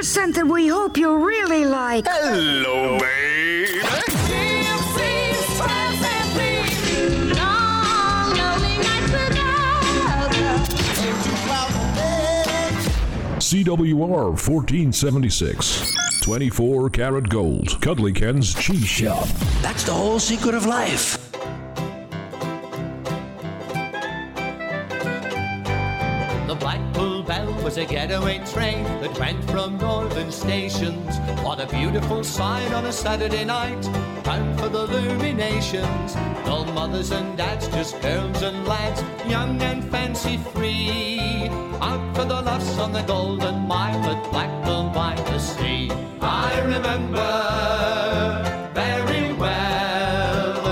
here's something we hope you really like. Hello, babe. CWR 1476. 24 karat gold. Cuddly Ken's Cheese Shop. That's the whole secret of life. Northern. What a beautiful sight on a Saturday night. Time for the illuminations. No mothers and dads, just girls and lads, young and fancy free. Out for the laughs on the golden mile at Blackpool by the sea. I remember very well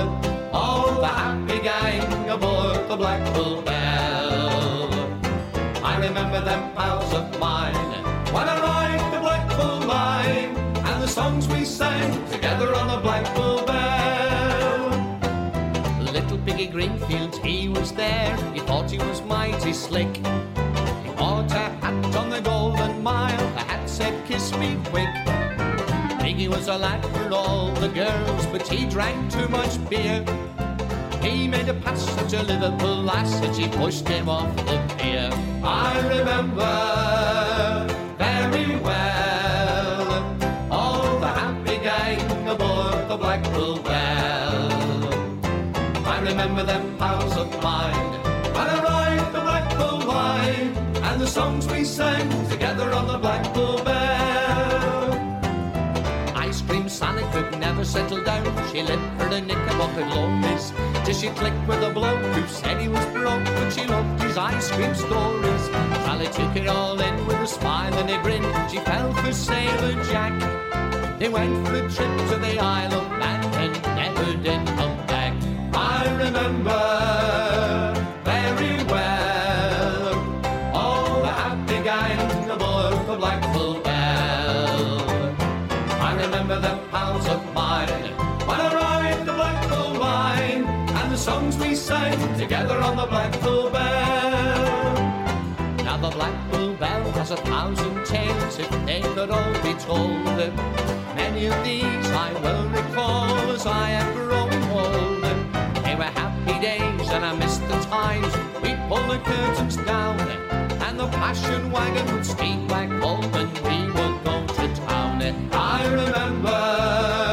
all the happy gang aboard the Blackpool Belle. I remember them pals of mine sang together on the Blackpool Belle. Little Piggy Greenfield, he was there, he thought he was mighty slick. He bought a hat on the Golden Mile, the hat said, Kiss me quick. Piggy was a lad for all the girls, but he drank too much beer. He made a pass at a Liverpool lass and she pushed him off the pier. I remember songs we sang together on the Blackpool Belle. Ice cream Sally could never settle down. She lived for the knickerbocker loneliness till she clicked with a bloke who said he was broke, but she loved his ice cream stories. Sally took it all in with a smile and a grin. She fell for Sailor Jack. They went for a trip to the Isle of Man and never did come back. I remember together on the Blackpool Belle. Now the Blackpool Bell has a thousand tales if they could all be told. Many of these I will recall as I have grown old. They were happy days and I miss the times we pulled the curtains down and the passion wagon would back home and we would go to town. I remember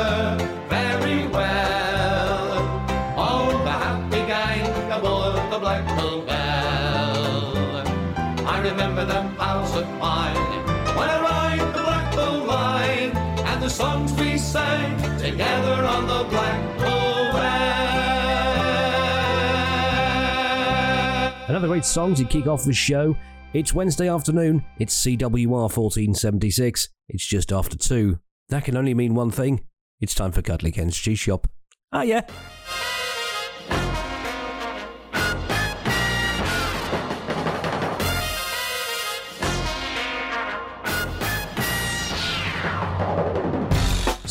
songs we sang together on the Bell. Another great song to kick off the show. It's Wednesday afternoon. It's CWR 1476. It's just after two. That can only mean one thing. It's time for Cuddly Ken's G Shop. Ah, yeah.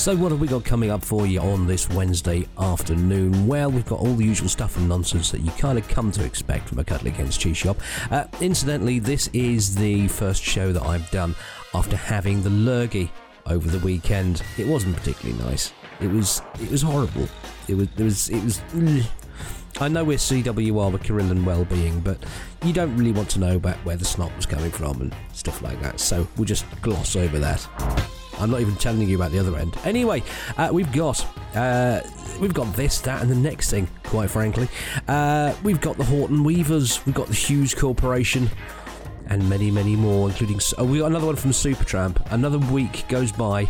So, what have we got coming up for you on this Wednesday afternoon? Well, we've got all the usual stuff and nonsense that you kind of come to expect from a Cuddly Ken's Cheese Shop. Uh, incidentally, this is the first show that I've done after having the lurgy over the weekend. It wasn't particularly nice. It was it was horrible. It was it was it was. ugh. I know we're CWR with Carillon Wellbeing, but you don't really want to know about where the snot was coming from and stuff like that. So we'll just gloss over that. I'm not even telling you about the other end. Anyway, uh, we've got uh, we've got this, that, and the next thing. Quite frankly, uh, we've got the Houghton Weavers, we've got the Hues Corporation, and many, many more, including. Oh, we got another one from Supertramp. Another week goes by,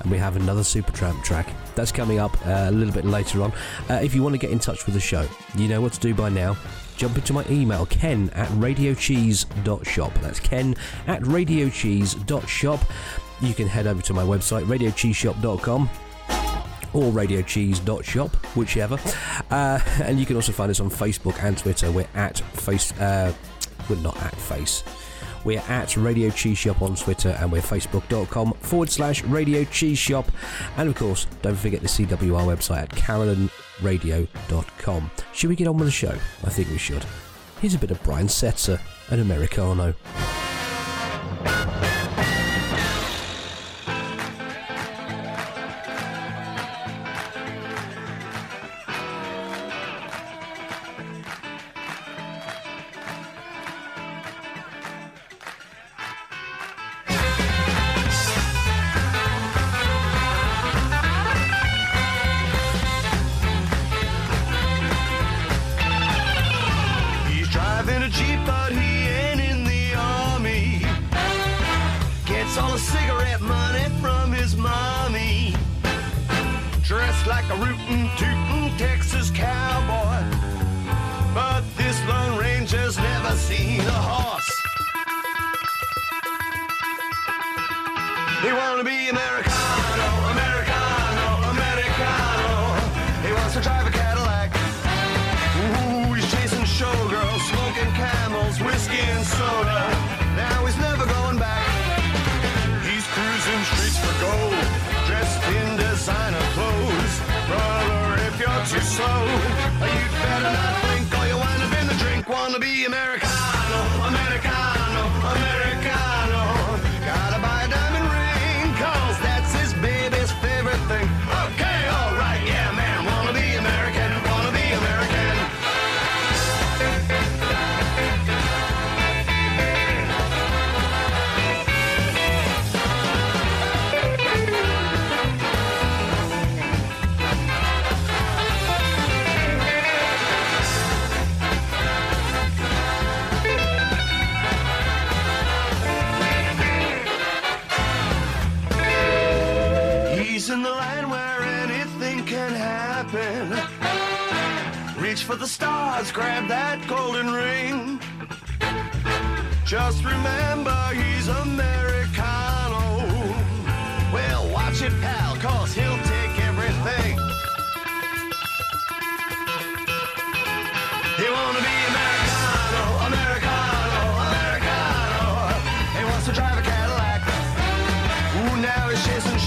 and we have another Supertramp track. That's coming up uh, a little bit later on. Uh, if you want to get in touch with the show, you know what to do by now. Jump into my email, ken at radiocheese.shop. That's ken at radiocheese.shop. You can head over to my website, radiocheeseshop.com or radiocheese.shop, whichever. Uh, and you can also find us on Facebook and Twitter. We're at face. Uh, we're not at face. We're at Radio Cheese Shop on Twitter and we're facebook.com forward slash Radio Cheese Shop. And of course, don't forget the CWR website at carillonradio.com. Should we get on with the show? I think we should. Here's a bit of Brian Setzer, an Americano.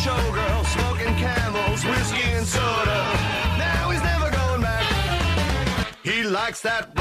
showgirl, smoking camels, whiskey and soda. Now he's never going back. He likes that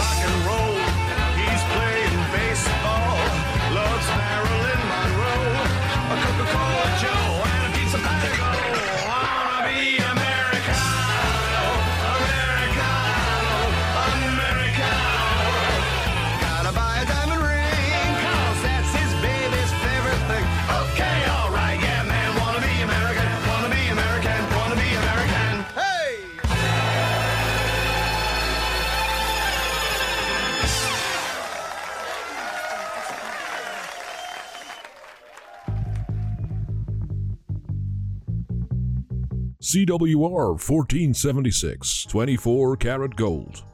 CWR 1476, 24 karat gold.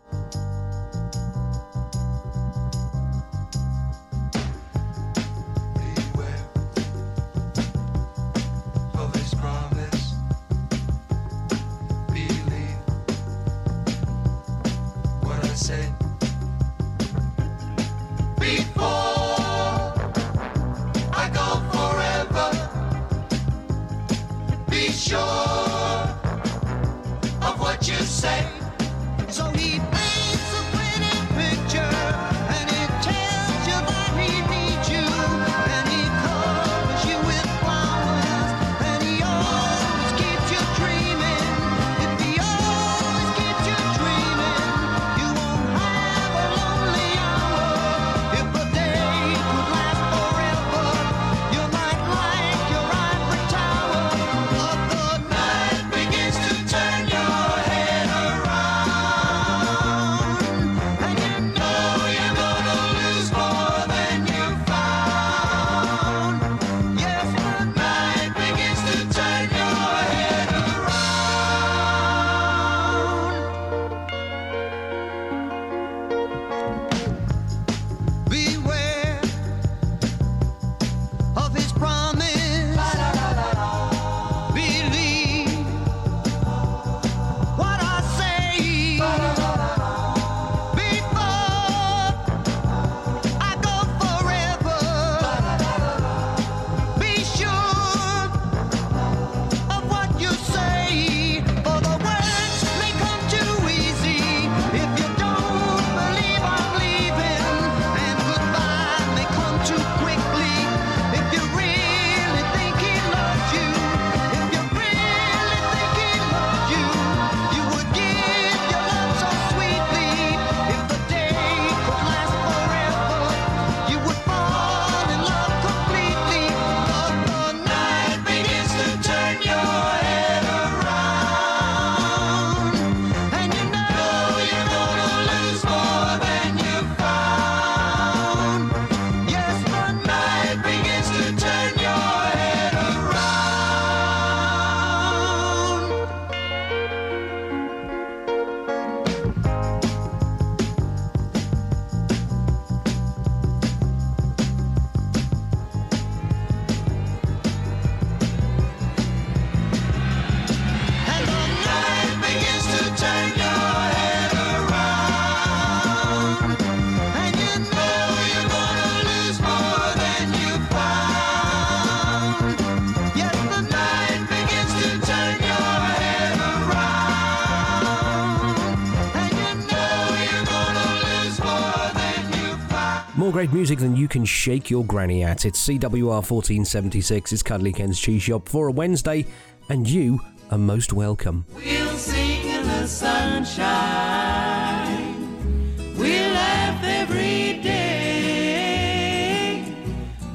Great music than you can shake your granny at. It's CWR 1476. It's Cuddly Ken's Cheese Shop for a Wednesday, and you are most welcome. We'll sing in the sunshine. We'll laugh every day.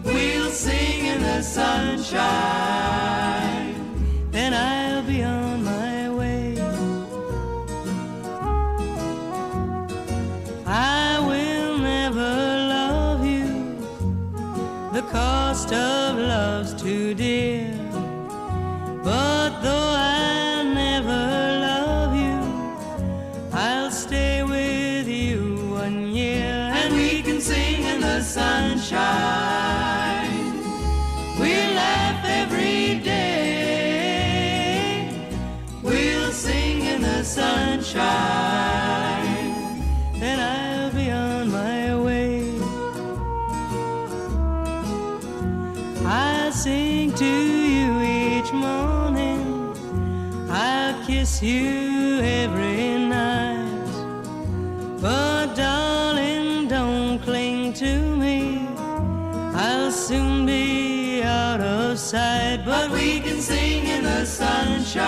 We'll sing in the sunshine. Cost of You every night. But darling, don't cling to me. I'll soon be out of sight. But we can sing in the sunshine.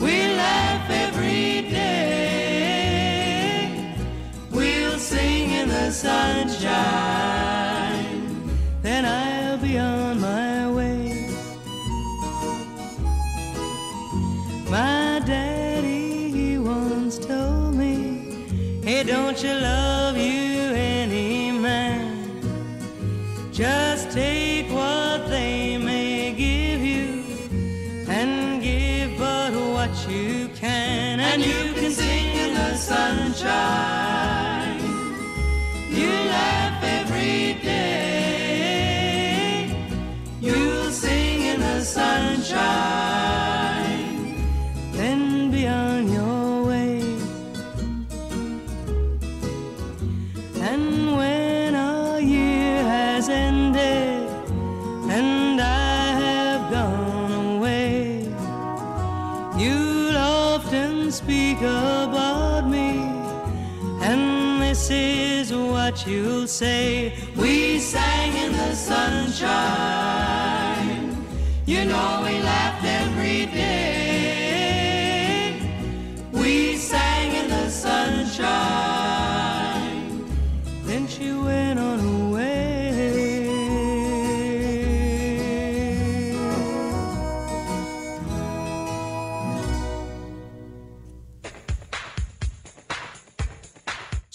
We laugh every day. We'll sing in the sunshine. Don't you love you any man? Just take what they may give you and give but what you can, and you can sing in the sunshine. You laugh every day. You'll sing in the sunshine. You'll say. We sang in the sunshine.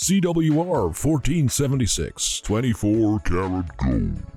CWR 1476, 24 karat gold.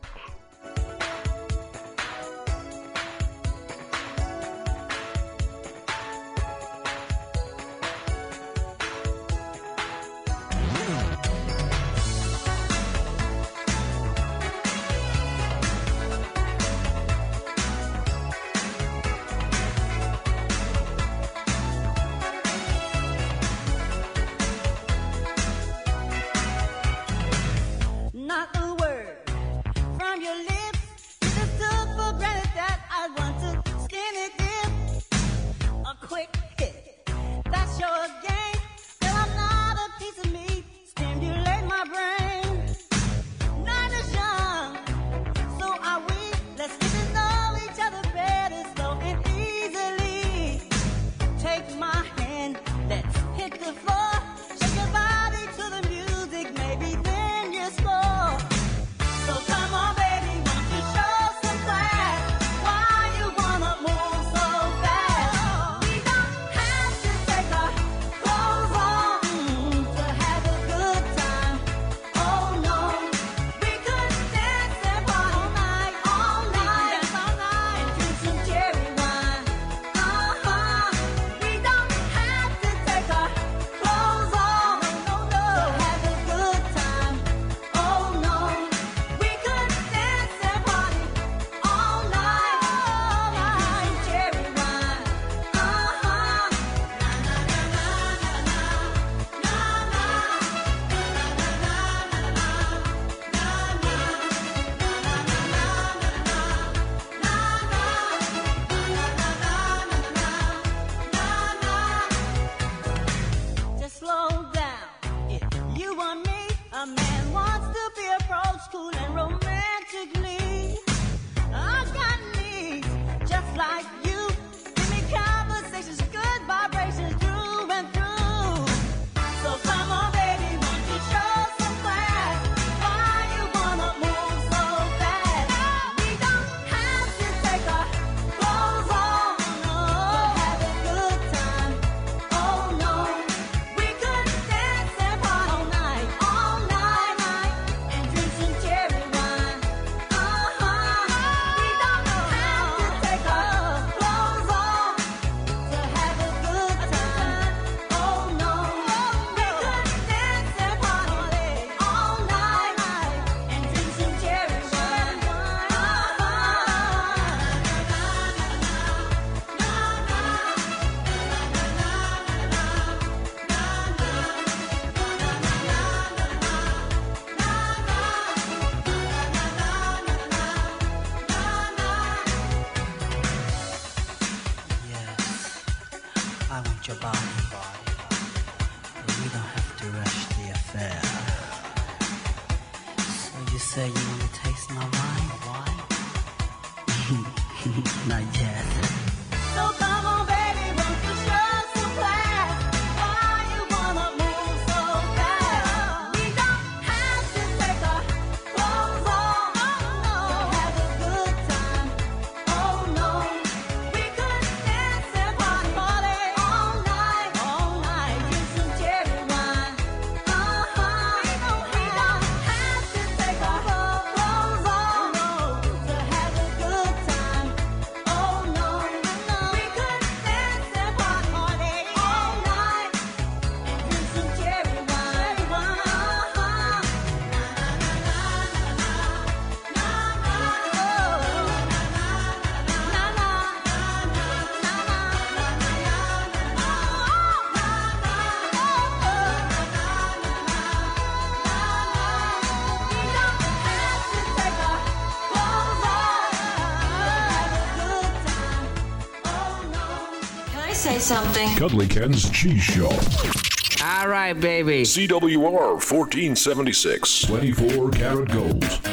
something. Cuddly Ken's Cheese Shop. All right, baby. CWR 1476. 24 karat gold.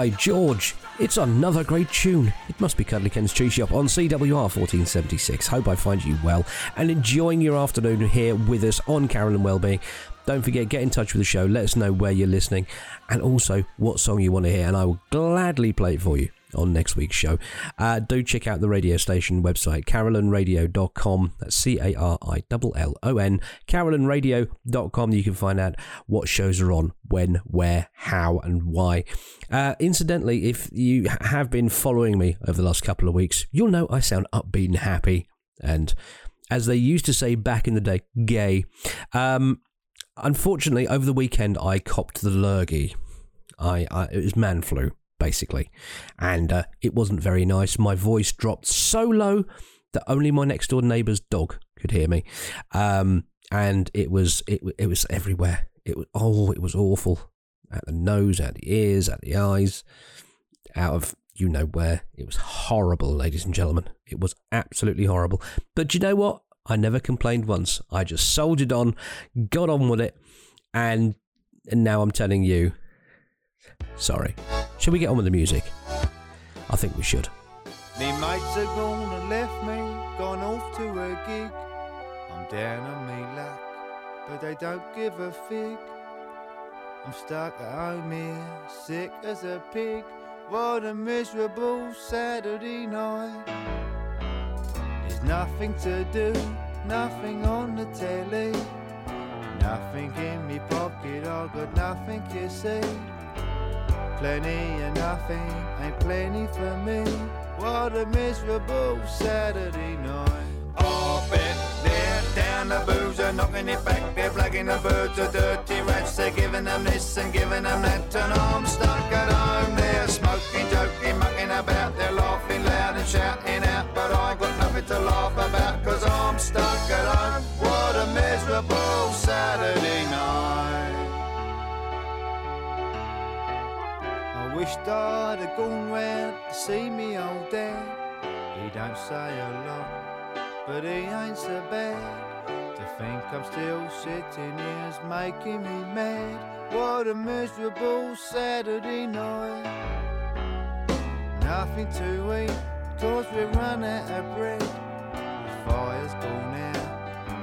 By George, it's another great tune. It must be Cuddly Ken's Cheese Shop on CWR 1476. Hope I find you well and enjoying your afternoon here with us on Carillon Wellbeing. Don't forget, get in touch with the show. Let us know where you're listening and also what song you want to hear, and I will gladly play it for you on next week's show. Uh, do check out the radio station website, carillonradio.com. That's C A R I L L O N, carillonradio.com. You can find out what shows are on, when, where, how, and why. Uh, incidentally, if you have been following me over the last couple of weeks, you'll know I sound upbeat and happy. And as they used to say back in the day, gay. Um, unfortunately, over the weekend, I copped the lurgy. I, I it was man flu basically, and uh, it wasn't very nice. My voice dropped so low that only my next door neighbour's dog could hear me, um, and it was it it was everywhere. It was oh, it was awful. At the nose, at the ears, at the eyes, out of you know where. It was horrible, ladies and gentlemen. It was absolutely horrible. But you know what? I never complained once. I just soldiered on, got on with it, and, and now I'm telling you. Sorry. Should we get on with the music? I think we should. Me mates gone and left me, gone off to a gig. I'm down on me luck, but they don't give a fig. I'm stuck at home here, sick as a pig. What a miserable Saturday night. There's nothing to do, nothing on the telly. Nothing in me pocket, I got nothing to see. Plenty of nothing, ain't plenty for me. What a miserable Saturday night. Off it, they're down the booze, they're knocking it back, they're blagging the birds, the dirty rats, they're giving them this and giving them that, and I'm see me old dad. He don't say a lot, but he ain't so bad. To think I'm still sitting here's making me mad. What a miserable Saturday night. Nothing to eat, cause we run out of bread. The fire's gone out,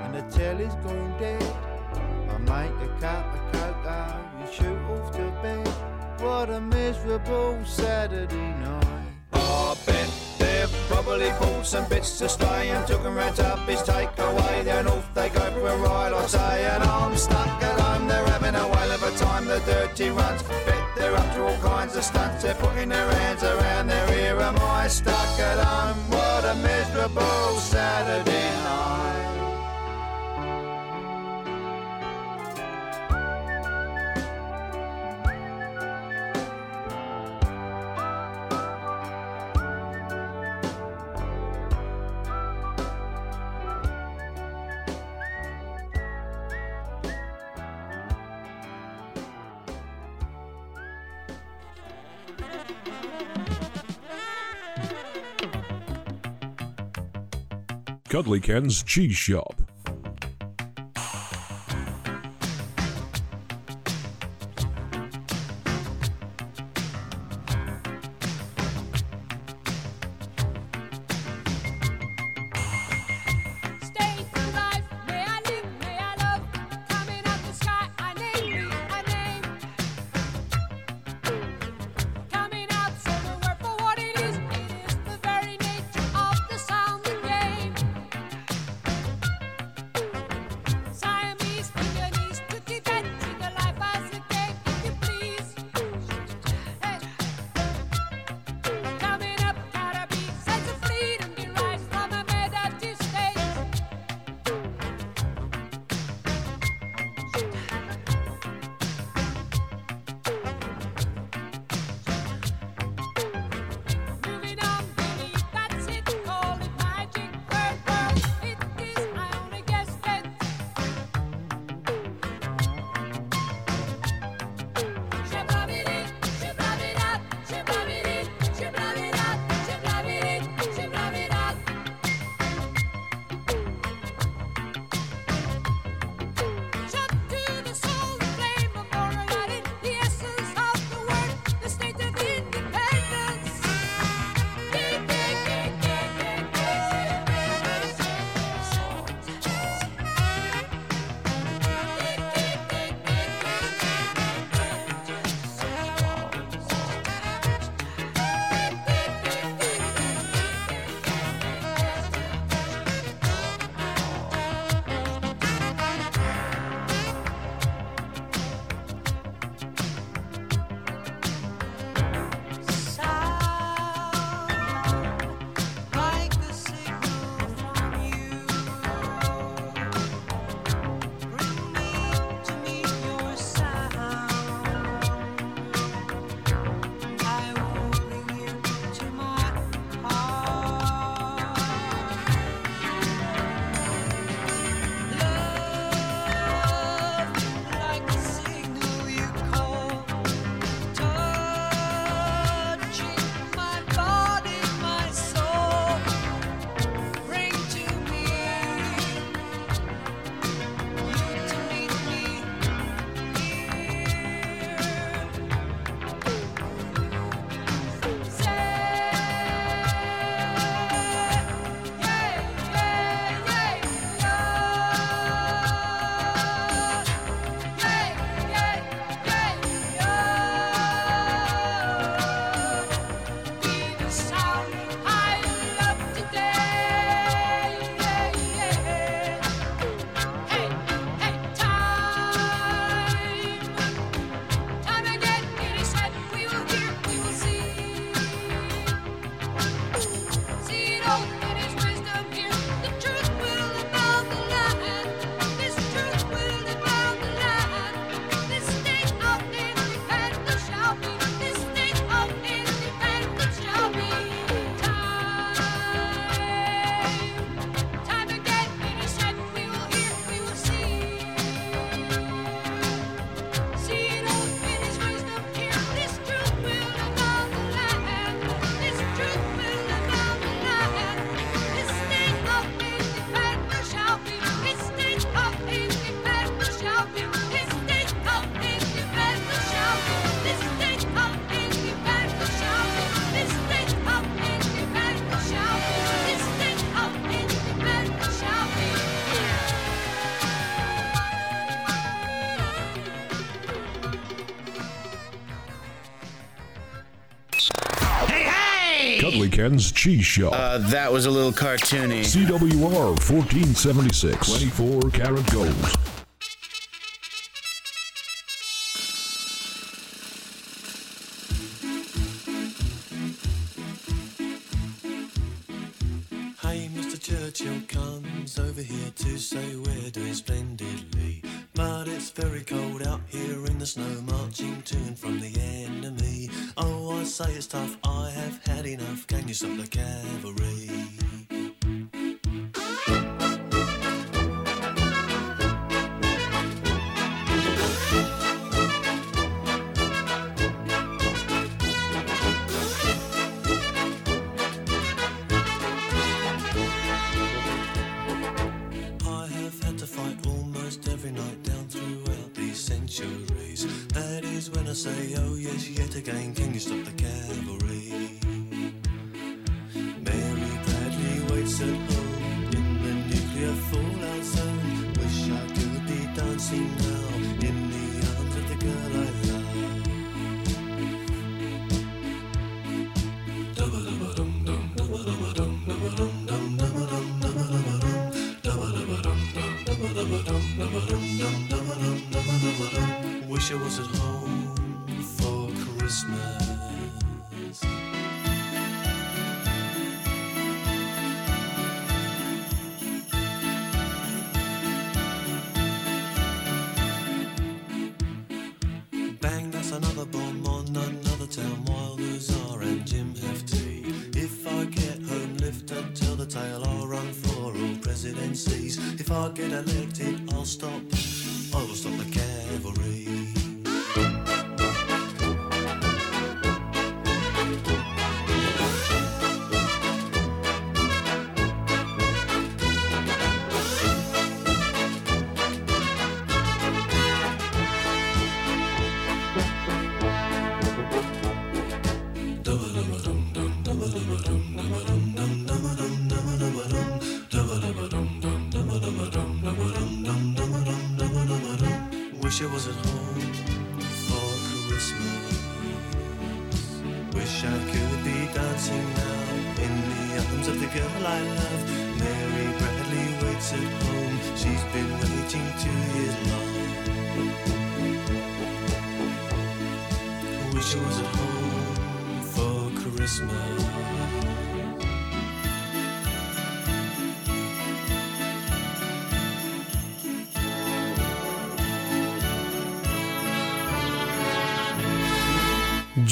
and the telly's gone dead. I make a cup of cocoa, you shoot off to bed. What a miserable Saturday night. Bet they've probably pulled some bits to stay and took 'em right up his takeaway. Then off they go for a ride, I say, and I'm stuck at home. They're having a whale of a time, the dirty runs. Bet they're up to all kinds of stunts. They're putting their hands around their ear. Am I stuck at home? What a miserable Saturday night. Cuddly Ken's Cheese Shop. Cheese Shop. Uh, that was a little cartoony. CWR 1476. 24 karat gold. At home for Christmas. Bang, that's another bomb on another town while Luzar and Jim tea. If I get home, lift and tell the tale, I'll run for all presidencies. If I get elected, I'll stop.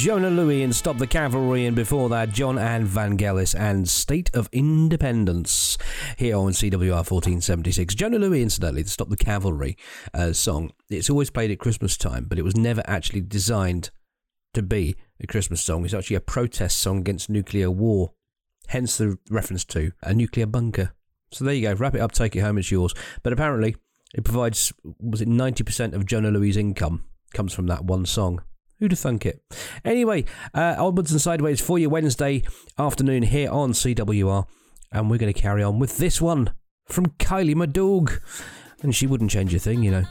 Jona Lewie and Stop the Cavalry, and before that, Jon and Vangelis and State of Independence here on CWR 1476. Jona Lewie, incidentally, the Stop the Cavalry uh, song, it's always played at Christmas time, but it was never actually designed to be a Christmas song. It's actually a protest song against nuclear war, hence the reference to a nuclear bunker. So there you go, wrap it up, take it home, it's yours. But apparently, it provides, was it 90% of Jona Lewie's income comes from that one song. Who'd have thunk it? Anyway, uh, onwards and sideways for your Wednesday afternoon here on CWR, and we're going to carry on with this one from Kylie Minogue, and she wouldn't change a thing, you know.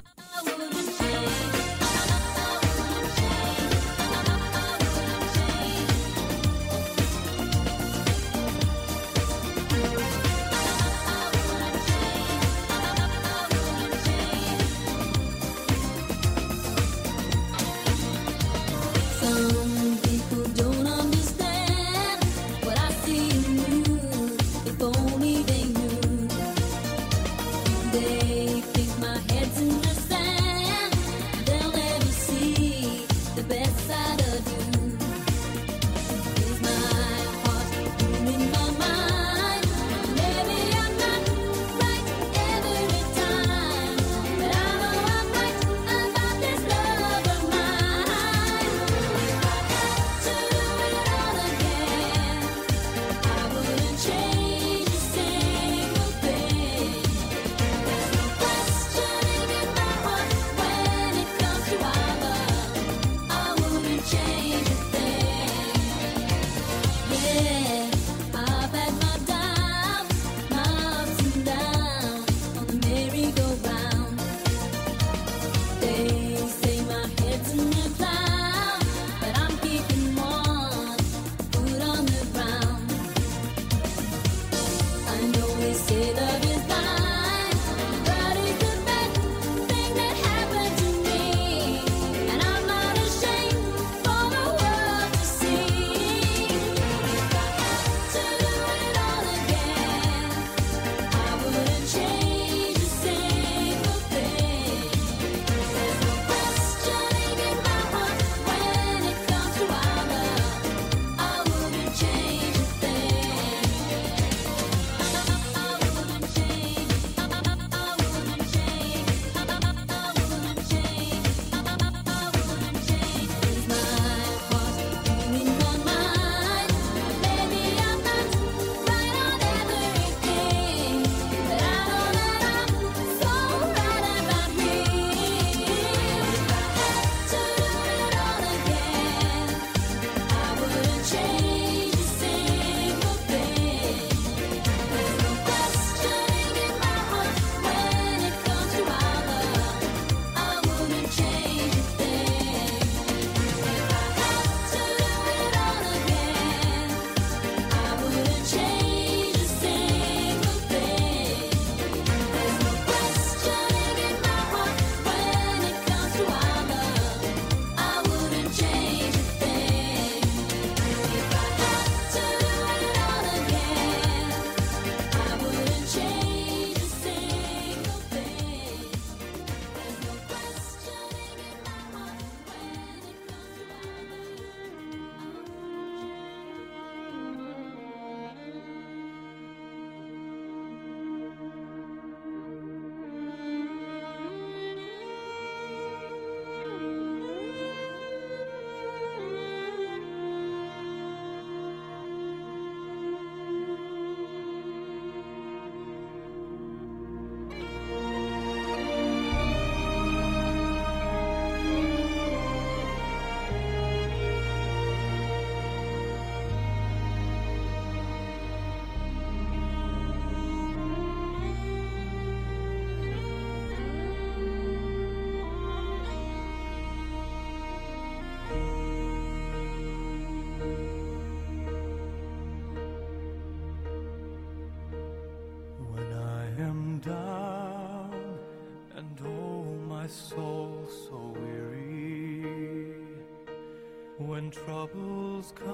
troubles come.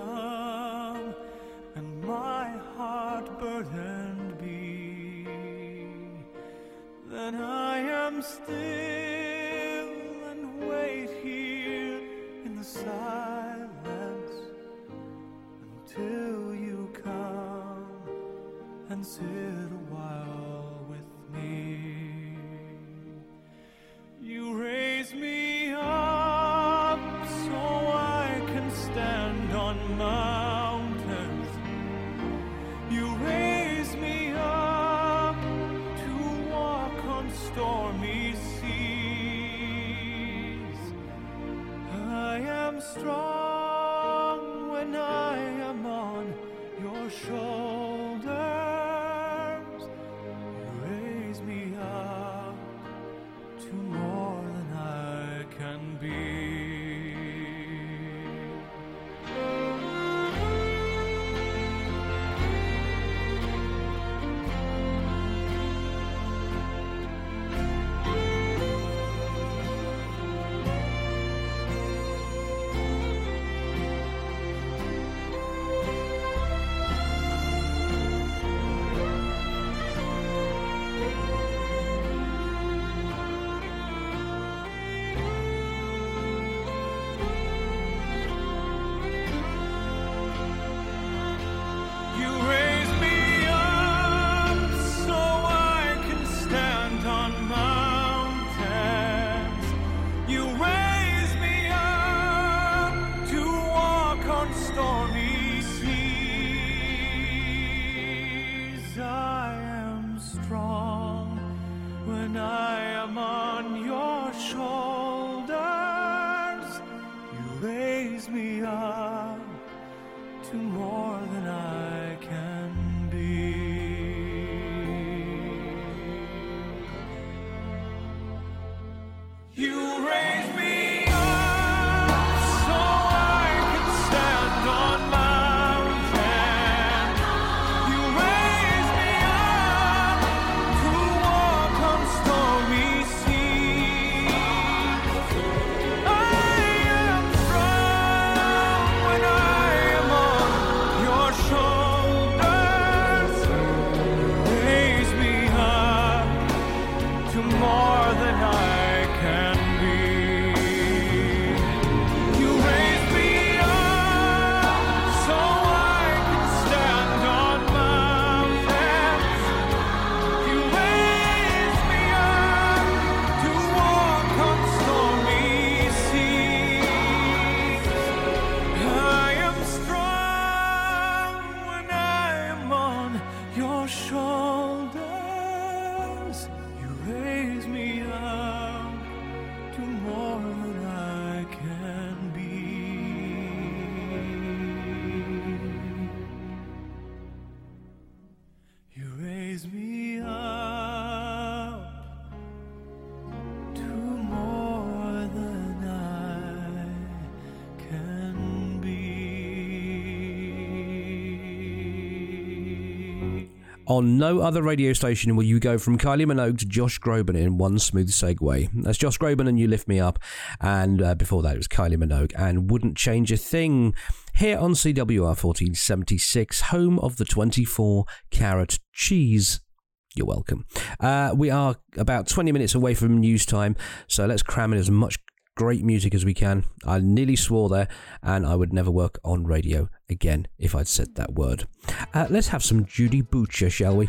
On no other radio station will you go from Kylie Minogue to Josh Groban in one smooth segue. That's Josh Groban and You Lift Me Up. And uh, before that, it was Kylie Minogue and Wouldn't Change a Thing here on CWR 1476, home of the 24 carat cheese. You're welcome. Uh, we are about 20 minutes away from news time, so let's cram in as much great music as we can. I nearly swore there, and I would never work on radio again if I'd said that word. Uh, let's have some Judy Butcher, shall we?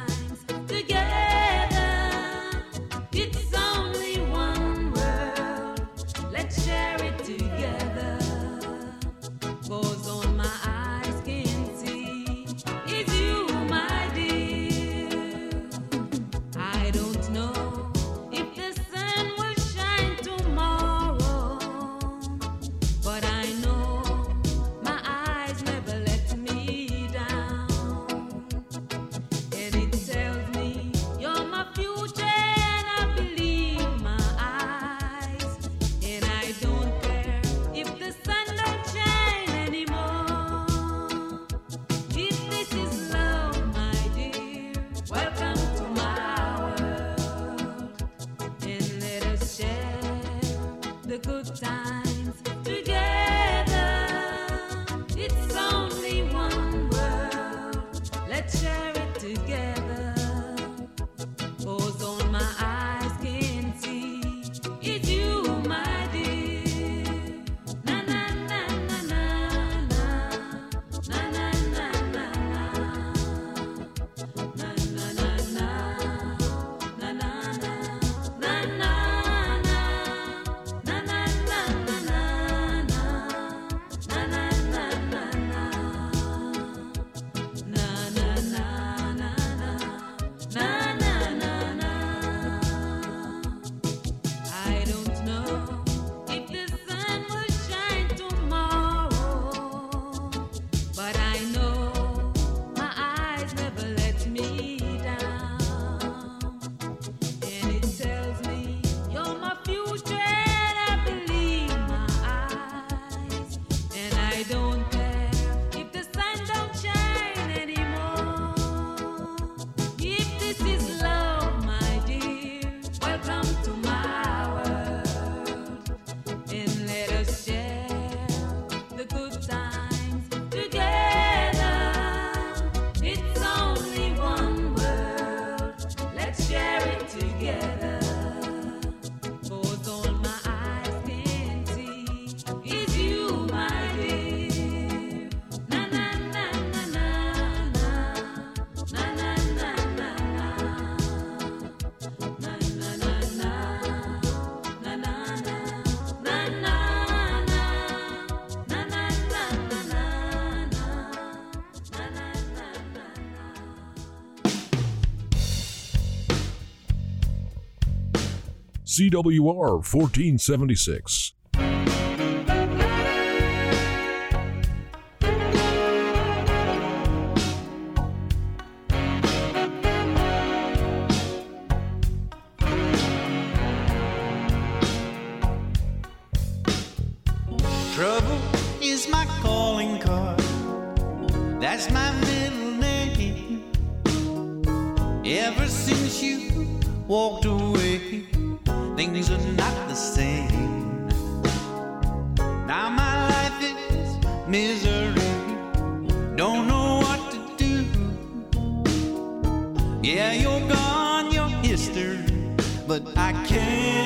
CWR 1476. But I can't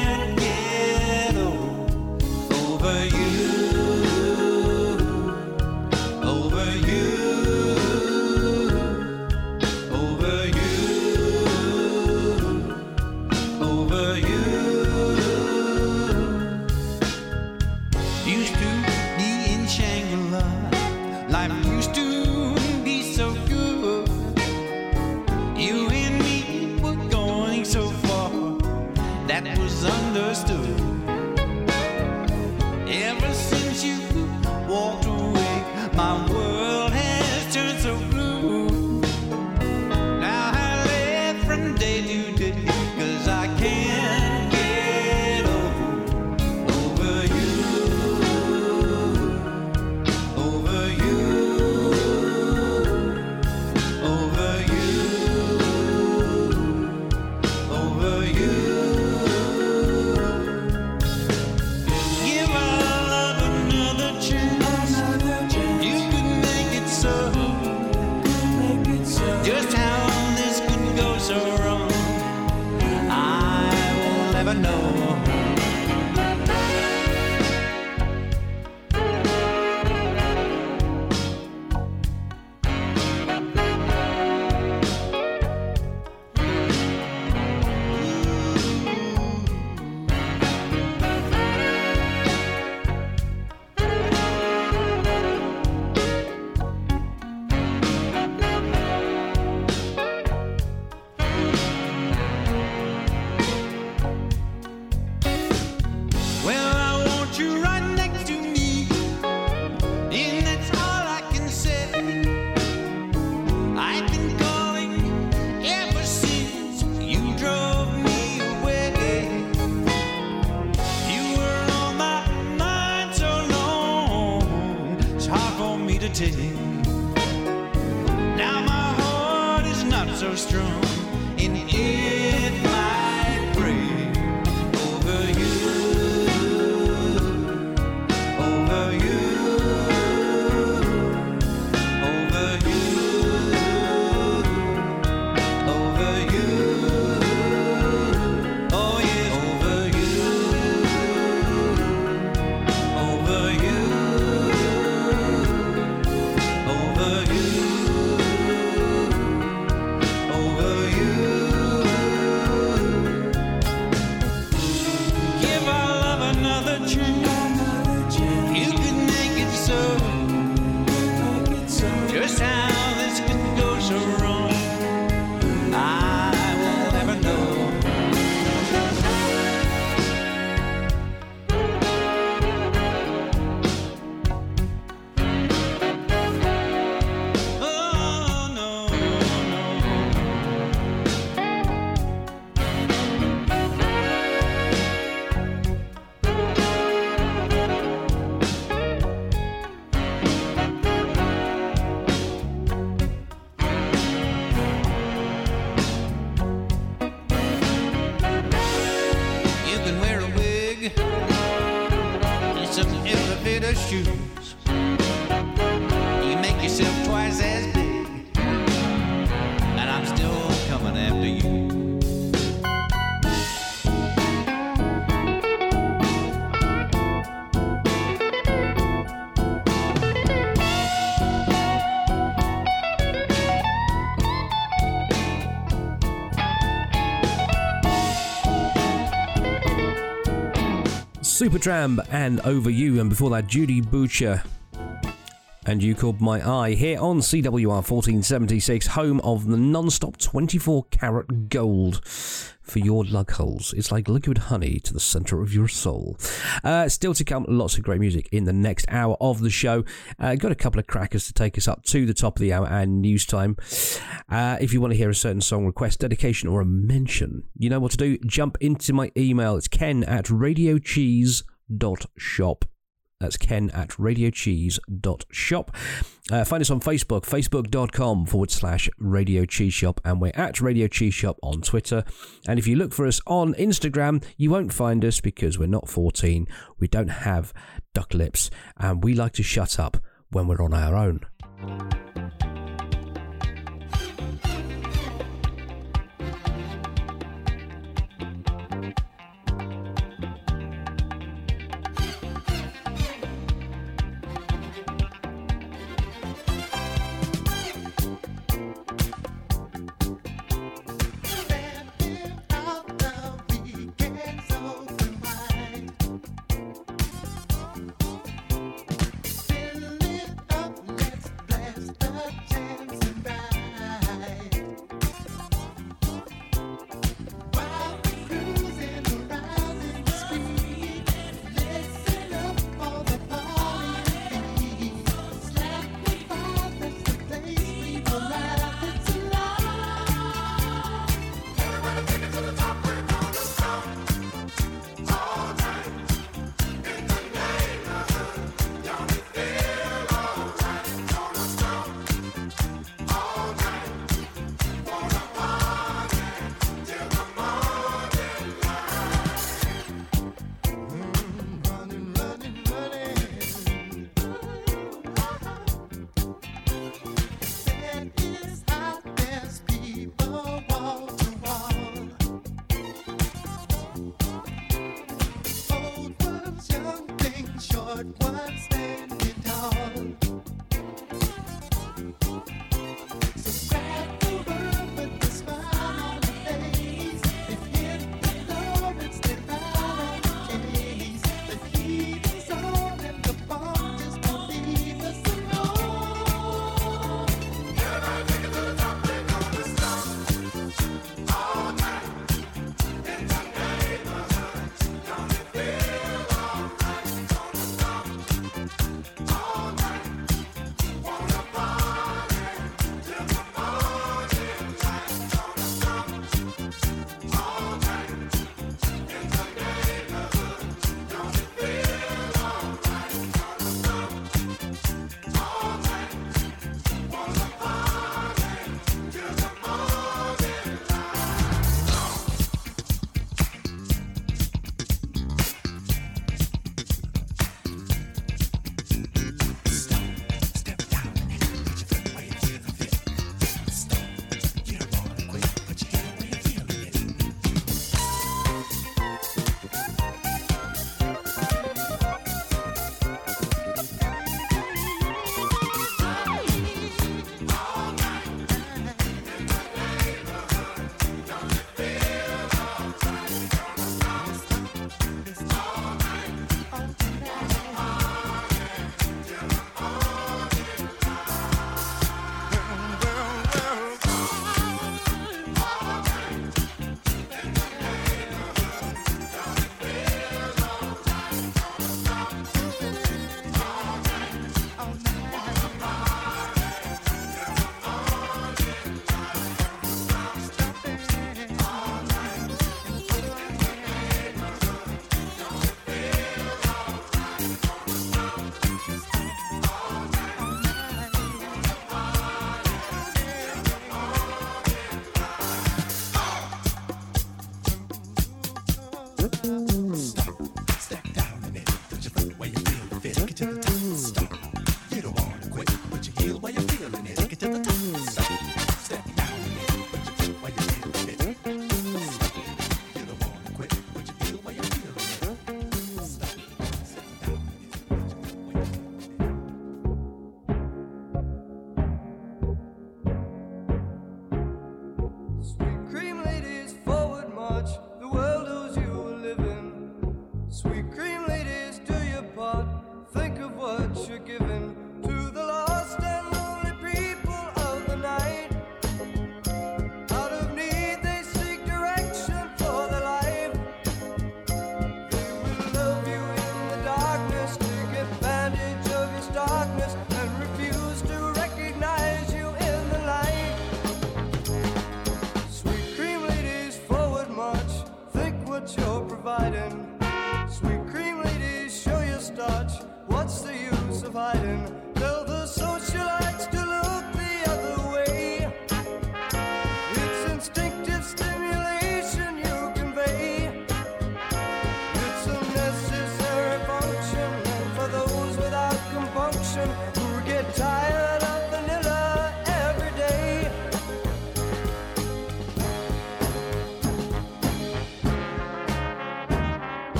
shoes. Supertramp and Over You, and before that, Judy Butcher. And you called my eye here on CWR 1476, home of the non stop 24 karat gold for your lug holes. It's like liquid honey to the center of your soul. Uh, still to come, lots of great music in the next hour of the show. Uh, got a couple of crackers to take us up to the top of the hour and news time. Uh, if you want to hear a certain song request, dedication, or a mention, you know what to do. Jump into my email. It's ken at radiocheese.shop. That's ken at radiocheese.shop. Uh, find us on Facebook, facebook.com forward slash Radio Cheese Shop, and we're at Radio Cheese Shop on Twitter. And if you look for us on Instagram, you won't find us because we're not 14, we don't have duck lips, and we like to shut up when we're on our own.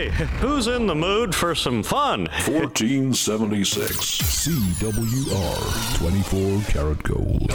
Hey, who's in the mood for some fun? 1476 CWR 24 karat gold.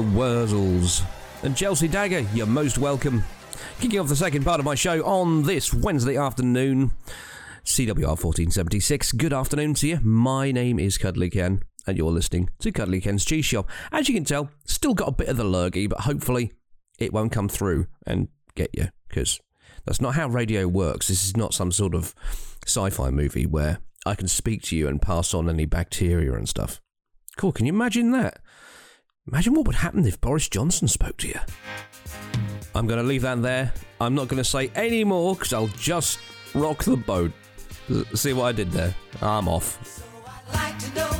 the Wurzels. And Chelsea Dagger, you're most welcome. Kicking off the second part of my show on this Wednesday afternoon, CWR 1476. Good afternoon to you. My name is Cuddly Ken, and you're listening to Cuddly Ken's Cheese Shop. As you can tell, still got a bit of the lurgy, but hopefully it won't come through and get you, because that's not how radio works. This is not some sort of sci fi movie where I can speak to you and pass on any bacteria and stuff. Cool, can you imagine that? Imagine what would happen if Boris Johnson spoke to you. I'm going to leave that there. I'm not going to say any more because I'll just rock the boat. See what I did there? I'm off. like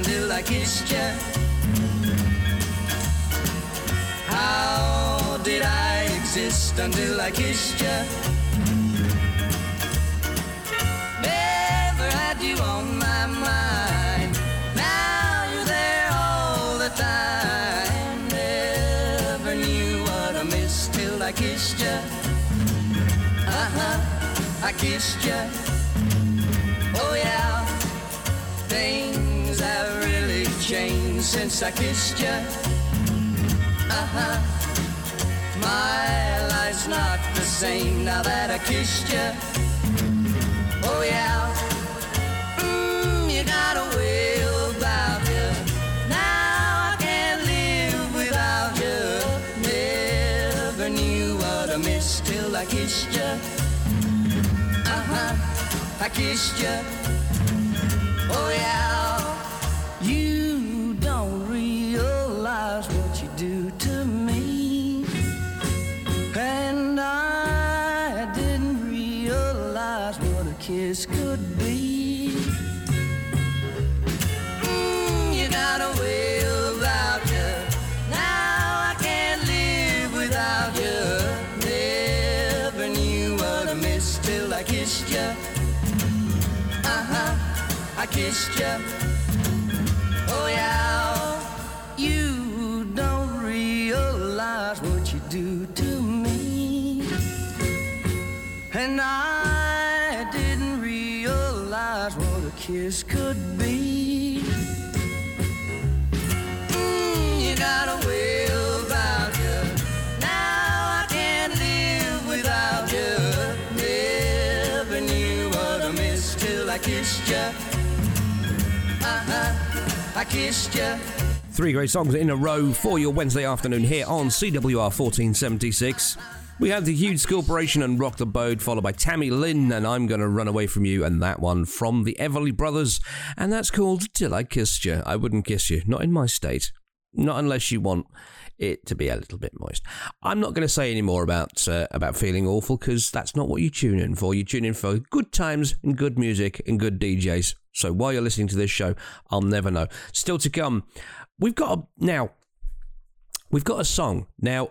Until I kissed you. How did I exist until I kissed you? Never had you on my mind. Now you're there all the time. Never knew what I missed till I kissed you. Uh huh, I kissed you. Since I kissed you. Uh huh. My life's not the same now that I kissed you. Oh yeah. Mm, you got a way about you. Now I can't live without you. Never knew what I missed till I kissed you. Uh huh. I kissed you. Oh yeah. Kissed. Oh yeah, you don't realize what you do to me, and I didn't realize what a kiss could be. I kissed. Three great songs in a row for your Wednesday afternoon here on CWR 1476. We have the Hues Corporation and Rock the Boat, followed by Tami Lynn and I'm Gonna Run Away From You, and that one from the Everly Brothers, and that's called Till I Kissed You. I wouldn't kiss you, not in my state. Not unless you want it to be a little bit moist. I'm not going to say any more about uh, about feeling awful because that's not what you tune in for. You tune in for good times and good music and good DJs. So while you're listening to this show, I'll never know. Still to come, we've got a, now. We've got a song now.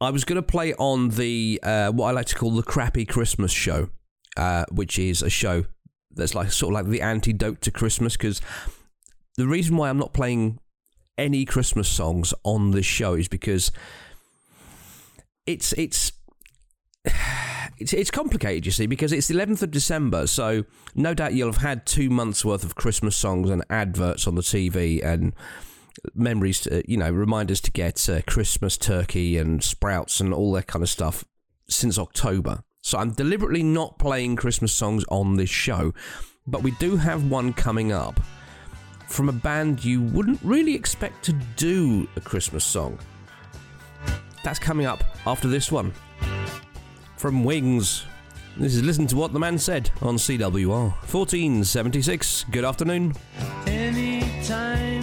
I was going to play on the uh, what I like to call the crappy Christmas show, uh, which is a show that's like sort of like the antidote to Christmas. Because the reason why I'm not playing any Christmas songs on this show is because it's it's it's it's complicated, you see, because it's the 11th of December, so no doubt you'll have had two months worth of Christmas songs and adverts on the TV and memories, to, you know, reminders to get uh, Christmas turkey and sprouts and all that kind of stuff since October. So I'm deliberately not playing Christmas songs on this show, but we do have one coming up from a band you wouldn't really expect to do a Christmas song. That's coming up after this one. From Wings. This is Listen to What the Man Said on CWR 1476. Good afternoon. Anytime,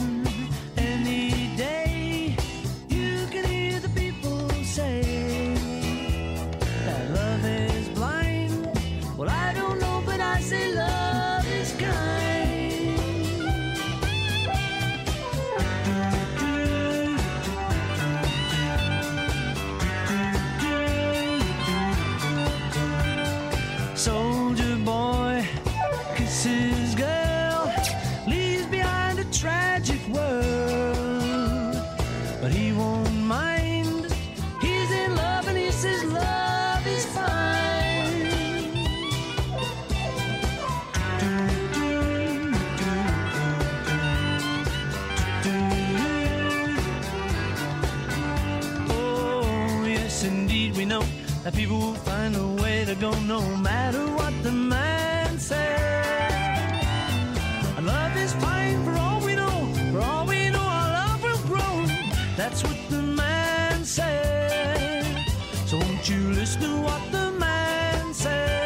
that people will find a way to go no matter what the man says. Our love is fine for all we know. For all we know, our love will grow. That's what the man said. So won't you listen to what the man said?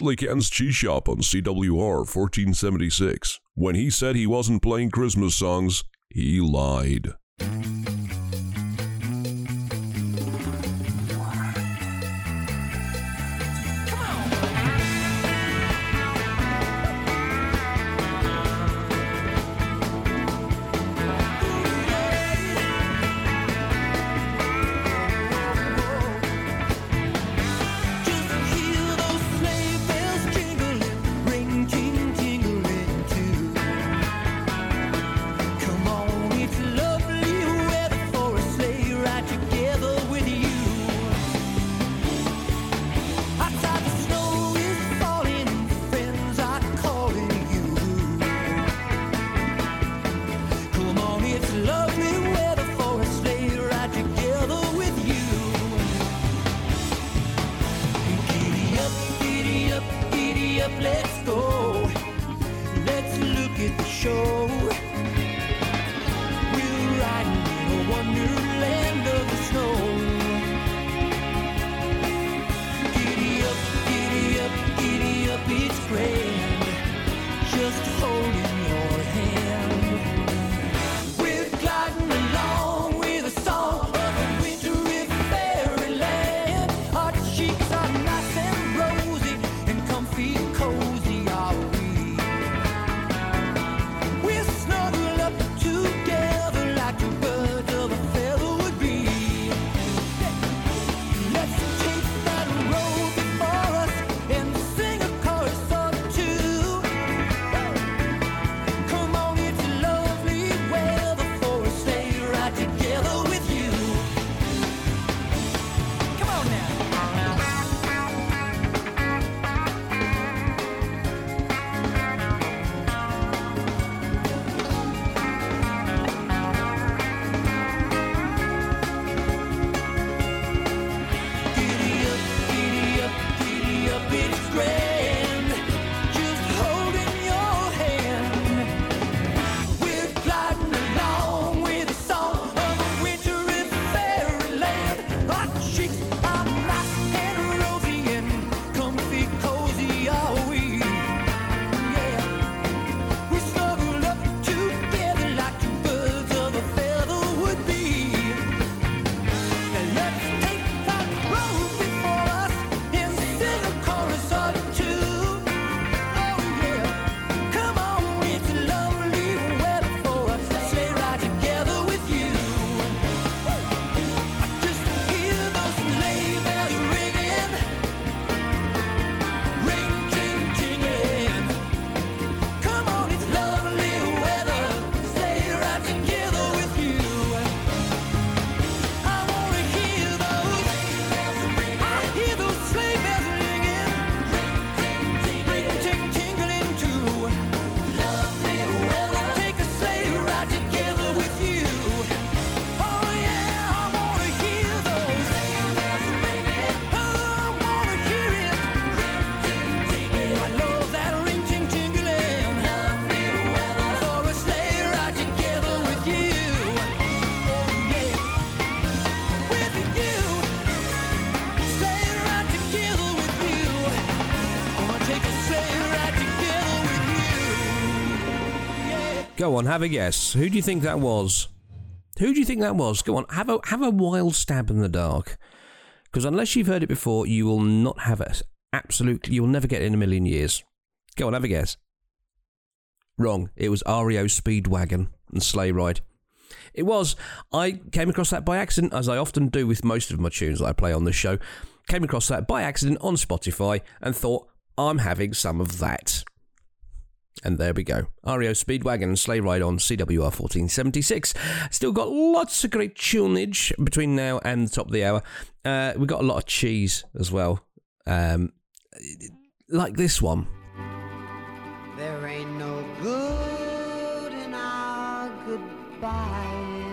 at LeCann's Cheese Shop on CWR 1476. When he said he wasn't playing Christmas songs, he lied. Go on, have a guess. Who do you think that was? Who do you think that was? Go on, have a have a wild stab in the dark. Because unless you've heard it before, you will not have it. Absolutely, you'll never get it in a million years. Go on, have a guess. Wrong. It was REO Speedwagon and Sleigh Ride. It was. I came across that by accident, as I often do with most of my tunes that I play on this show. Came across that by accident on Spotify and thought, I'm having some of that. And there we go. REO Speedwagon Sleigh Ride on CWR 1476. Still got lots of great tunage between now and the top of the hour. Uh, we got a lot of cheese as well. Um, like this one. There ain't no good in our goodbye.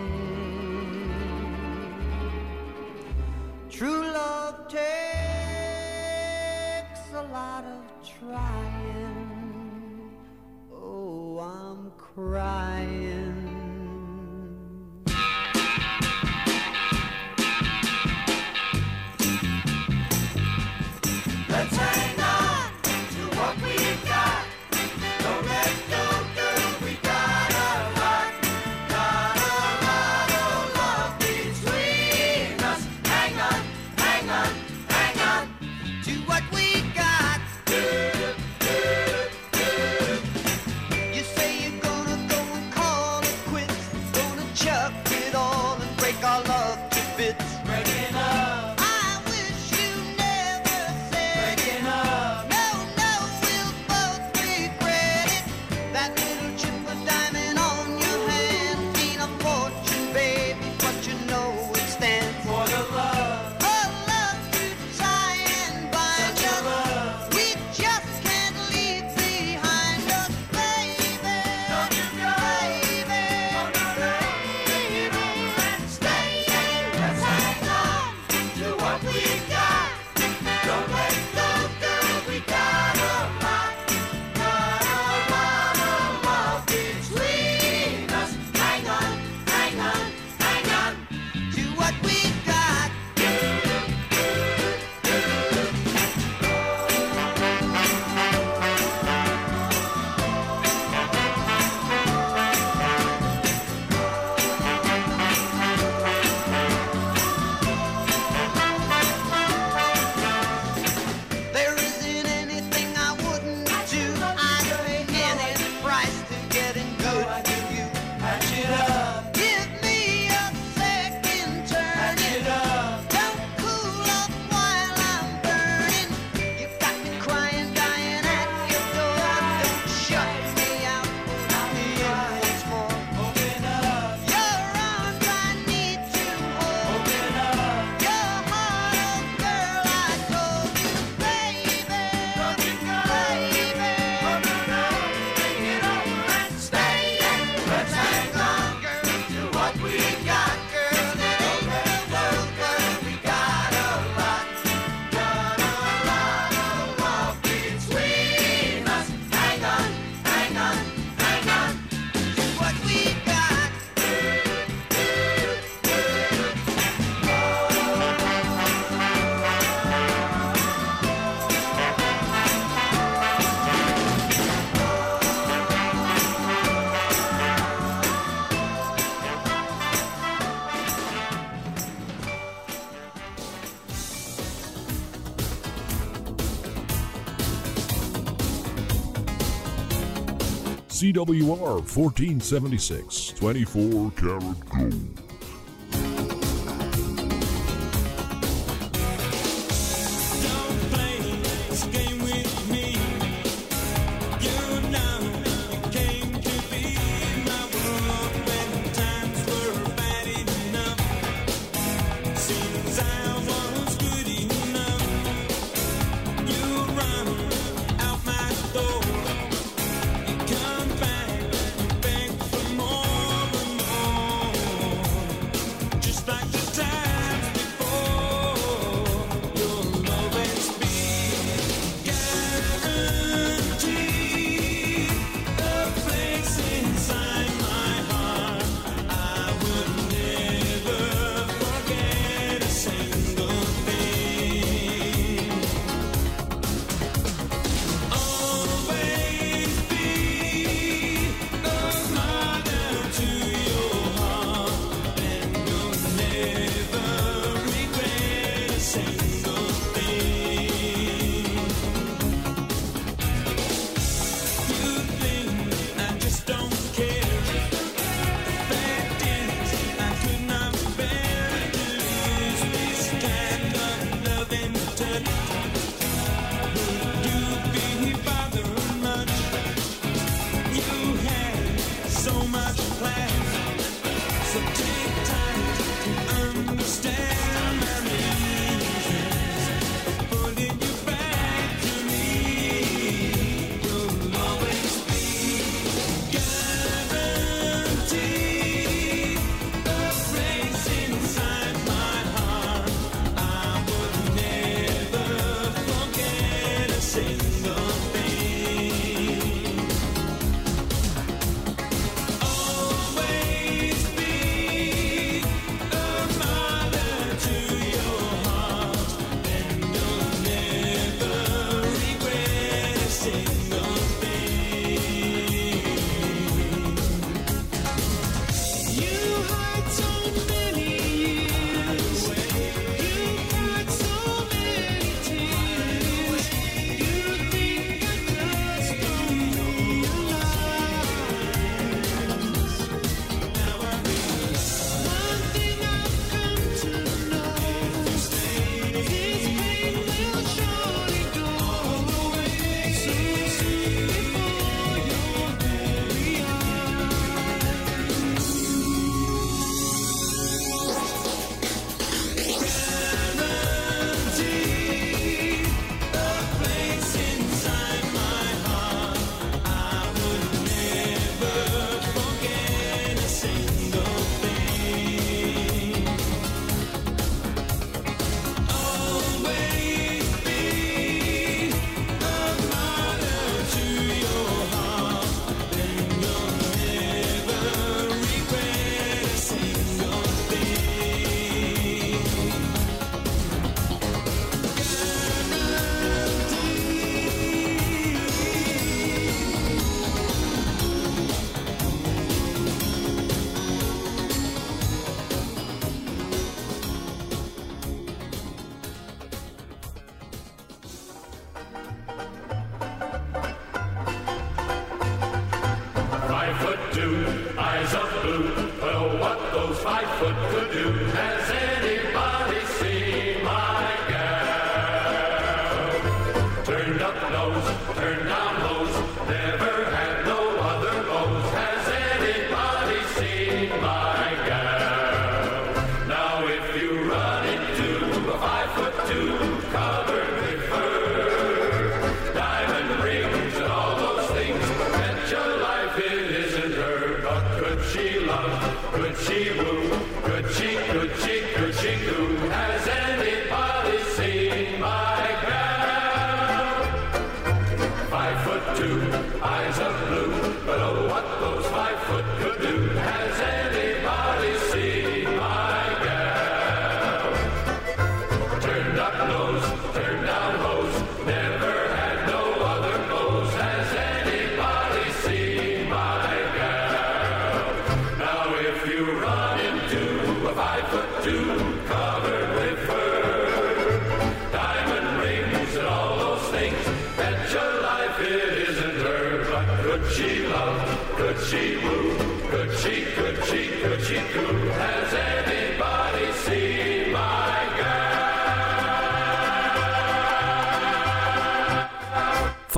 CWR 1476, 24 karat gold.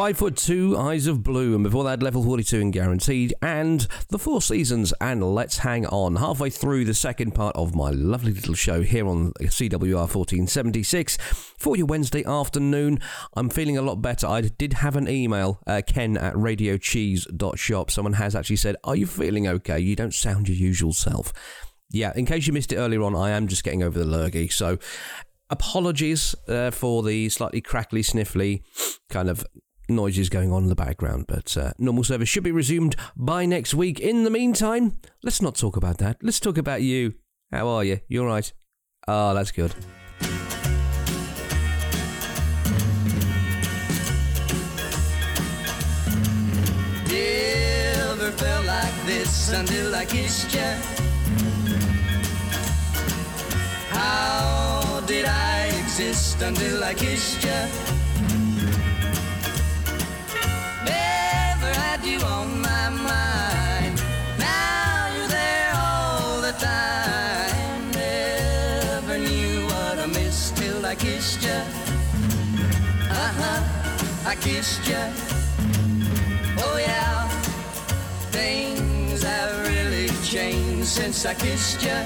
Five foot two, eyes of blue, and before that, level 42 and guaranteed, and the Four Seasons, and let's hang on. Halfway through the second part of my lovely little show here on CWR 1476 for your Wednesday afternoon. I'm feeling a lot better. I did have an email, uh, ken at radiocheese.shop. Someone has actually said, Are you feeling okay? You don't sound your usual self. Yeah, in case you missed it earlier on, I am just getting over the lurgy. So apologies uh, for the slightly crackly, sniffly kind of noises going on in the background, but uh, normal service should be resumed by next week. In the meantime, let's not talk about that. Let's talk about you. How are you? You all right? Oh, that's good. Never felt like this until I kissed. How did I exist until I kissed? I missed till I kissed you. Oh yeah, things have really changed since I kissed you.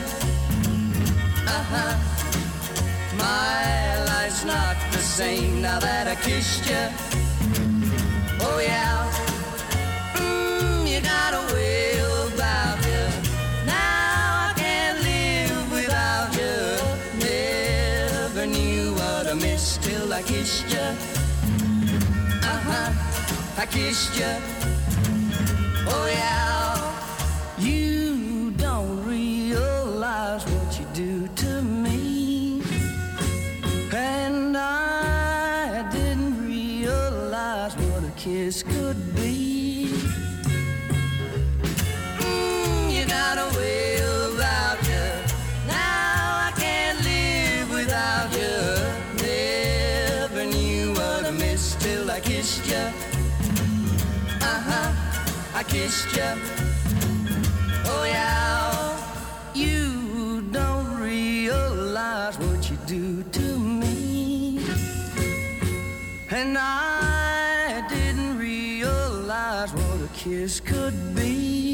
Uh huh, my life's not the same now that I kissed you. Oh yeah, till I kissed you. Uh huh. I kissed you. Oh yeah. You don't realize what you do to me. And I didn't realize what a kiss could be. Kissed you. Oh yeah, you don't realize what you do to me. And I didn't realize what a kiss could be.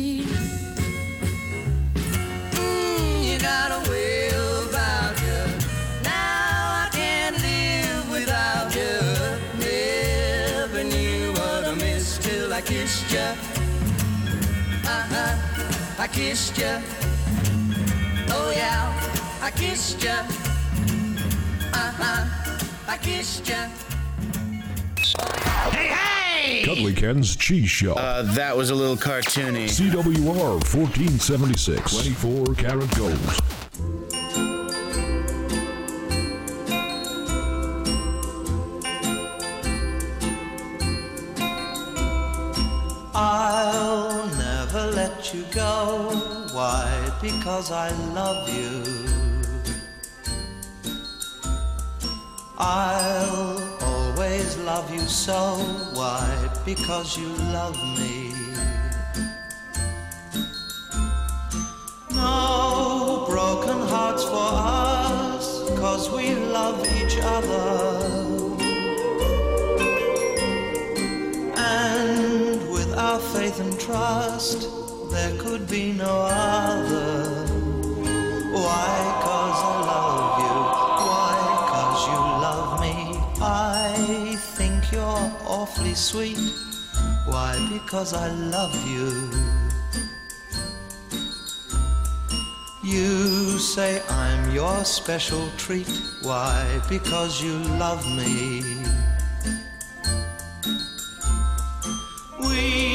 I kissed you. Oh yeah, I kissed you. Uh huh, I kissed you. Hey, hey! Cuddly Ken's Cheese Shop. Uh, that was a little cartoony. CWR 1476. 24 karat gold. You go. Why? Because I love you. I'll always love you so. Why? Because you love me. No broken hearts for us, cause we love each other. And with our faith and trust, there could be no other. Why? Cause I love you. Why? Cause you love me. I think you're awfully sweet. Why? Because I love you. You say I'm your special treat. Why? Because you love me. We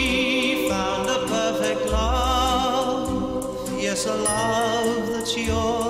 a love that's yours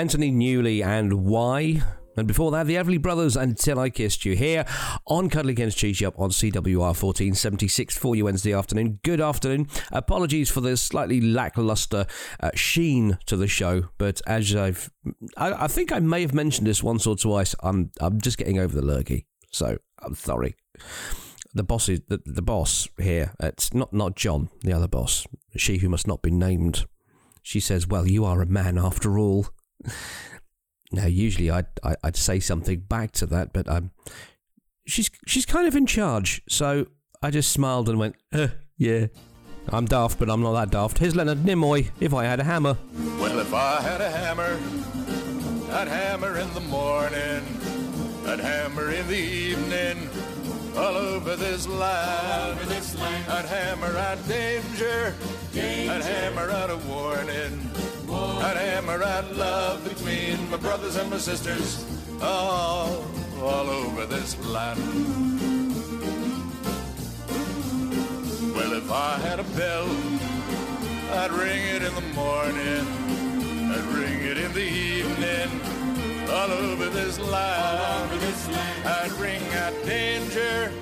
Anthony Newley and Why. And before that, the Everly Brothers Until I Kissed You here on Cuddly Ken's Cheese Shop on CWR 1476 for you Wednesday afternoon. Good afternoon. Apologies for the slightly lackluster uh, sheen to the show, but as I've, I, I think I may have mentioned this once or twice. I'm, I'm just getting over the lurgy, so I'm sorry. The boss is the, the boss here. It's not not John, the other boss. She who must not be named. She says, "Well, you are a man after all." Now, usually I'd I'd say something back to that, but um, she's she's kind of in charge, so I just smiled and went, uh, "Yeah, I'm daft, but I'm not that daft." Here's Leonard Nimoy. If I had a hammer, Well, if I had a hammer, I'd hammer in the morning, I'd hammer in the evening, all over this land. I'd hammer out danger, I'd hammer out a warning, I'd hammer out love between my brothers and my sisters, all, all over this land. Well, if I had a bell, I'd ring it in the morning, I'd ring it in the evening, all over this land. I'd ring out danger,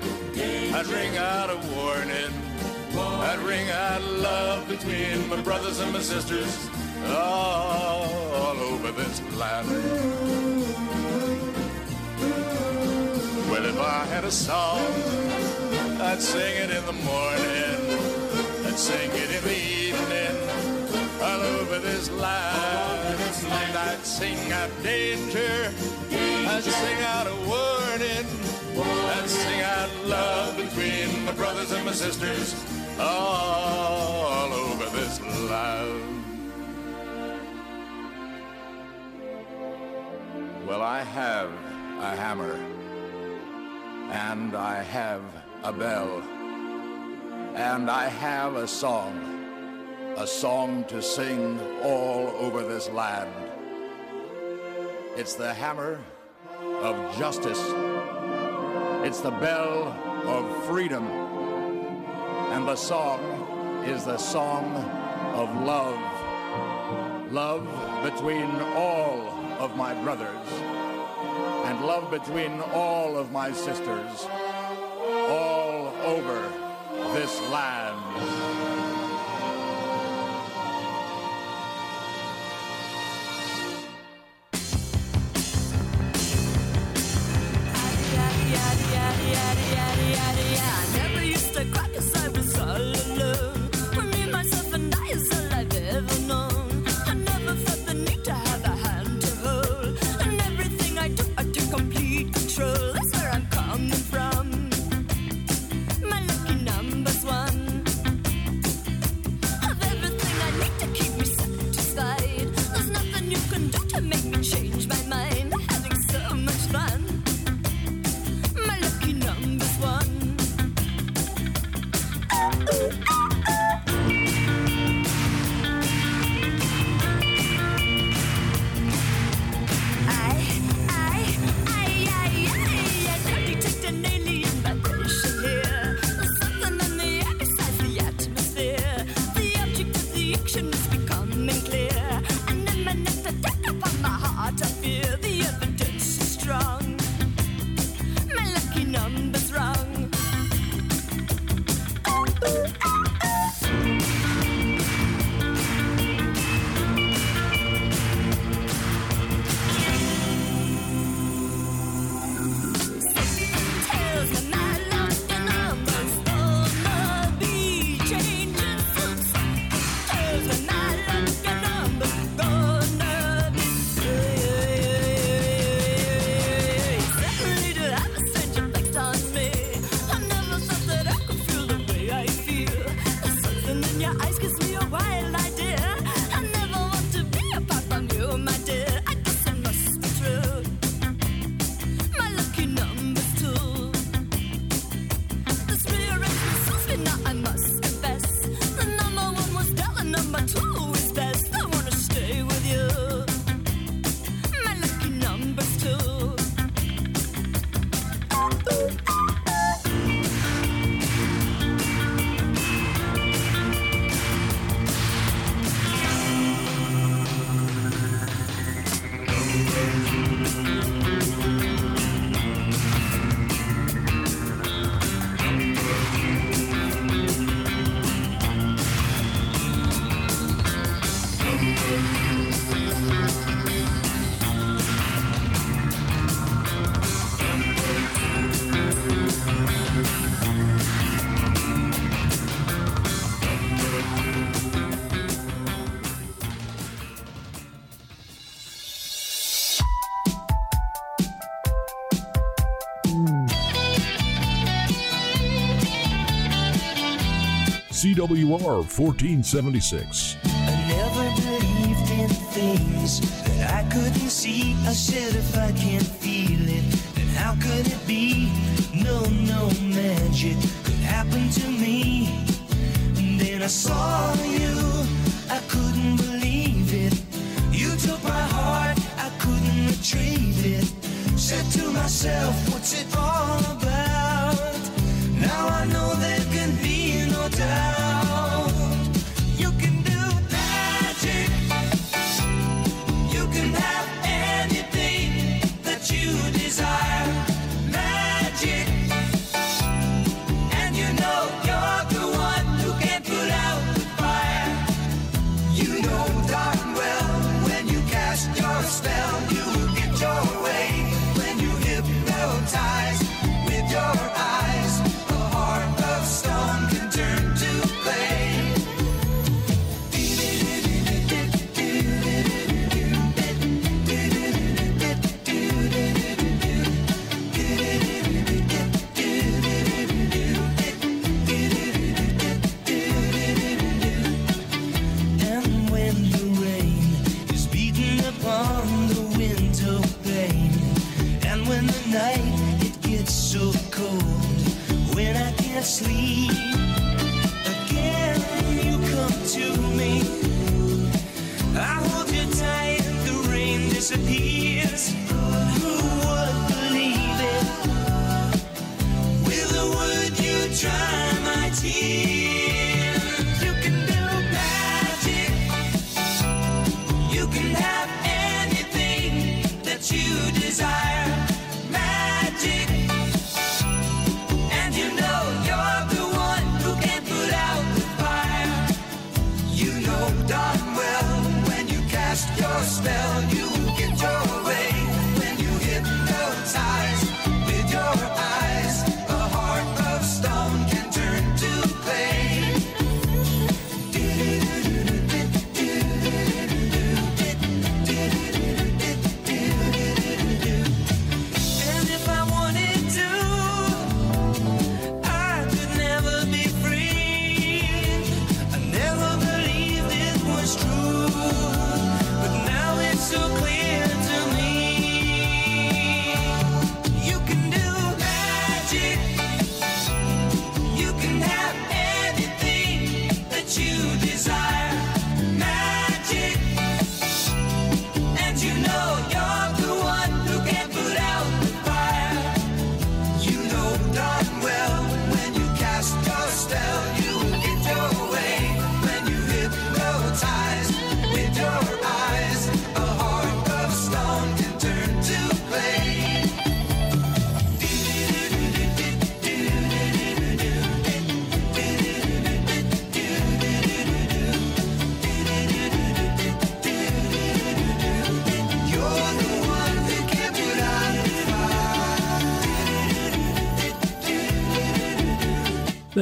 I'd ring out a warning, I'd ring out love between my brothers and my sisters, all, over this land. Well, if I had a song, I'd sing it in the morning, I'd sing it in the evening, all over this land. I'd sing out danger, I'd sing out a warning, I'd sing out love between my brothers and my sisters, all over this land. Well, I have a hammer, and I have a bell, and I have a song, a song to sing all over this land. It's the hammer of justice, it's the bell of freedom, and the song is the song of love. Love between all of my brothers, and love between all of my sisters, all over this land. CWR 1476. I never believed in things that I couldn't see. I said if I can't feel it, then how could it be? No, no magic could happen to me. And then I saw you.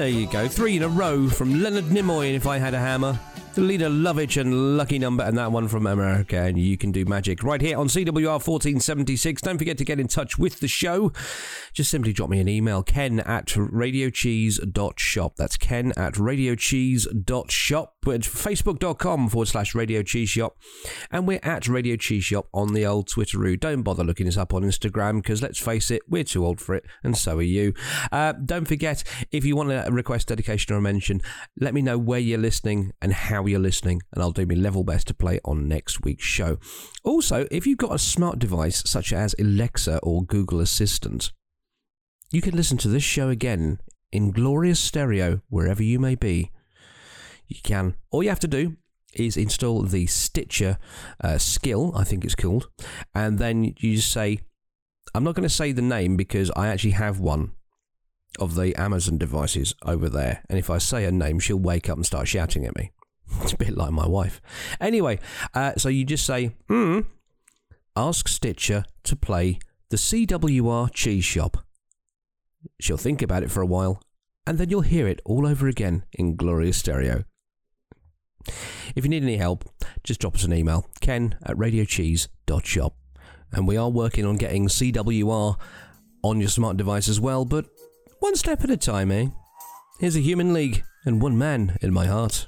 There you go. Three in a row from Leonard Nimoy, and If I Had a Hammer. Lene Lovich and Lucky Number, and that one from America, and you can do magic right here on CWR 1476. Don't forget to get in touch with the show. Just simply drop me an email, ken at radiocheese.shop. That's ken at radiocheese.shop. We're facebook.com forward slash radio cheese shop, and we're at Radio Cheese Shop on the old Twitteroo. Don't bother looking us up on Instagram because let's face it, we're too old for it, and so are you. Uh, don't forget, if you want to request dedication or a mention, let me know where you're listening and how you're listening, and I'll do my level best to play on next week's show. Also, if you've got a smart device such as Alexa or Google Assistant, you can listen to this show again in glorious stereo wherever you may be. You can. All you have to do is install the Stitcher uh, skill, I think it's called, and then you just say, I'm not going to say the name because I actually have one of the Amazon devices over there, and if I say a name, she'll wake up and start shouting at me. It's a bit like my wife. Anyway, uh, so you just say, hmm, ask Stitcher to play the CWR Cheese Shop. She'll think about it for a while, and then you'll hear it all over again in glorious stereo. If you need any help, just drop us an email, ken at radiocheese.shop. And we are working on getting CWR on your smart device as well, but one step at a time, eh? Here's a human league and one man in my heart.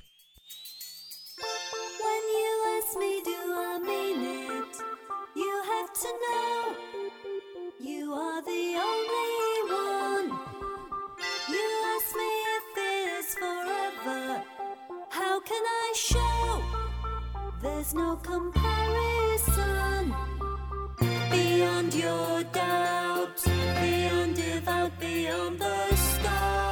There's no comparison beyond your doubt, beyond devout, beyond the stars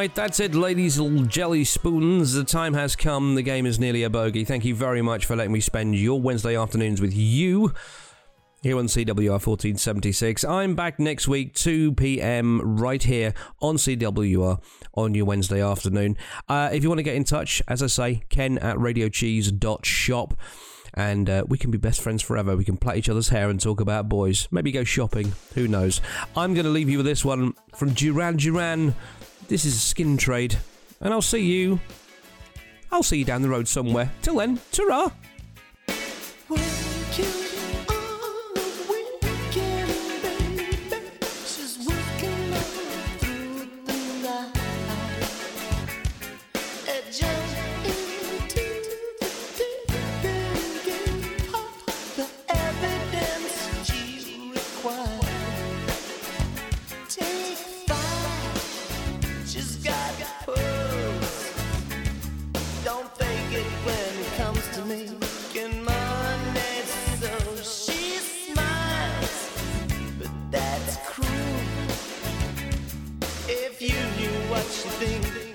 right, that's it, ladies and jelly spoons. The time has come. The game is nearly a bogey. Thank you very much for letting me spend your Wednesday afternoons with you here on CWR 1476. I'm back next week, 2 p.m. right here on CWR on your Wednesday afternoon. Uh, if you want to get in touch, as I say, ken at radiocheese.shop. And uh, we can be best friends forever. We can plait each other's hair and talk about boys. Maybe go shopping. Who knows? I'm going to leave you with this one from Duran Duran. This is Skin Trade. And I'll see you. I'll see you down the road somewhere. Till then, ta what she think,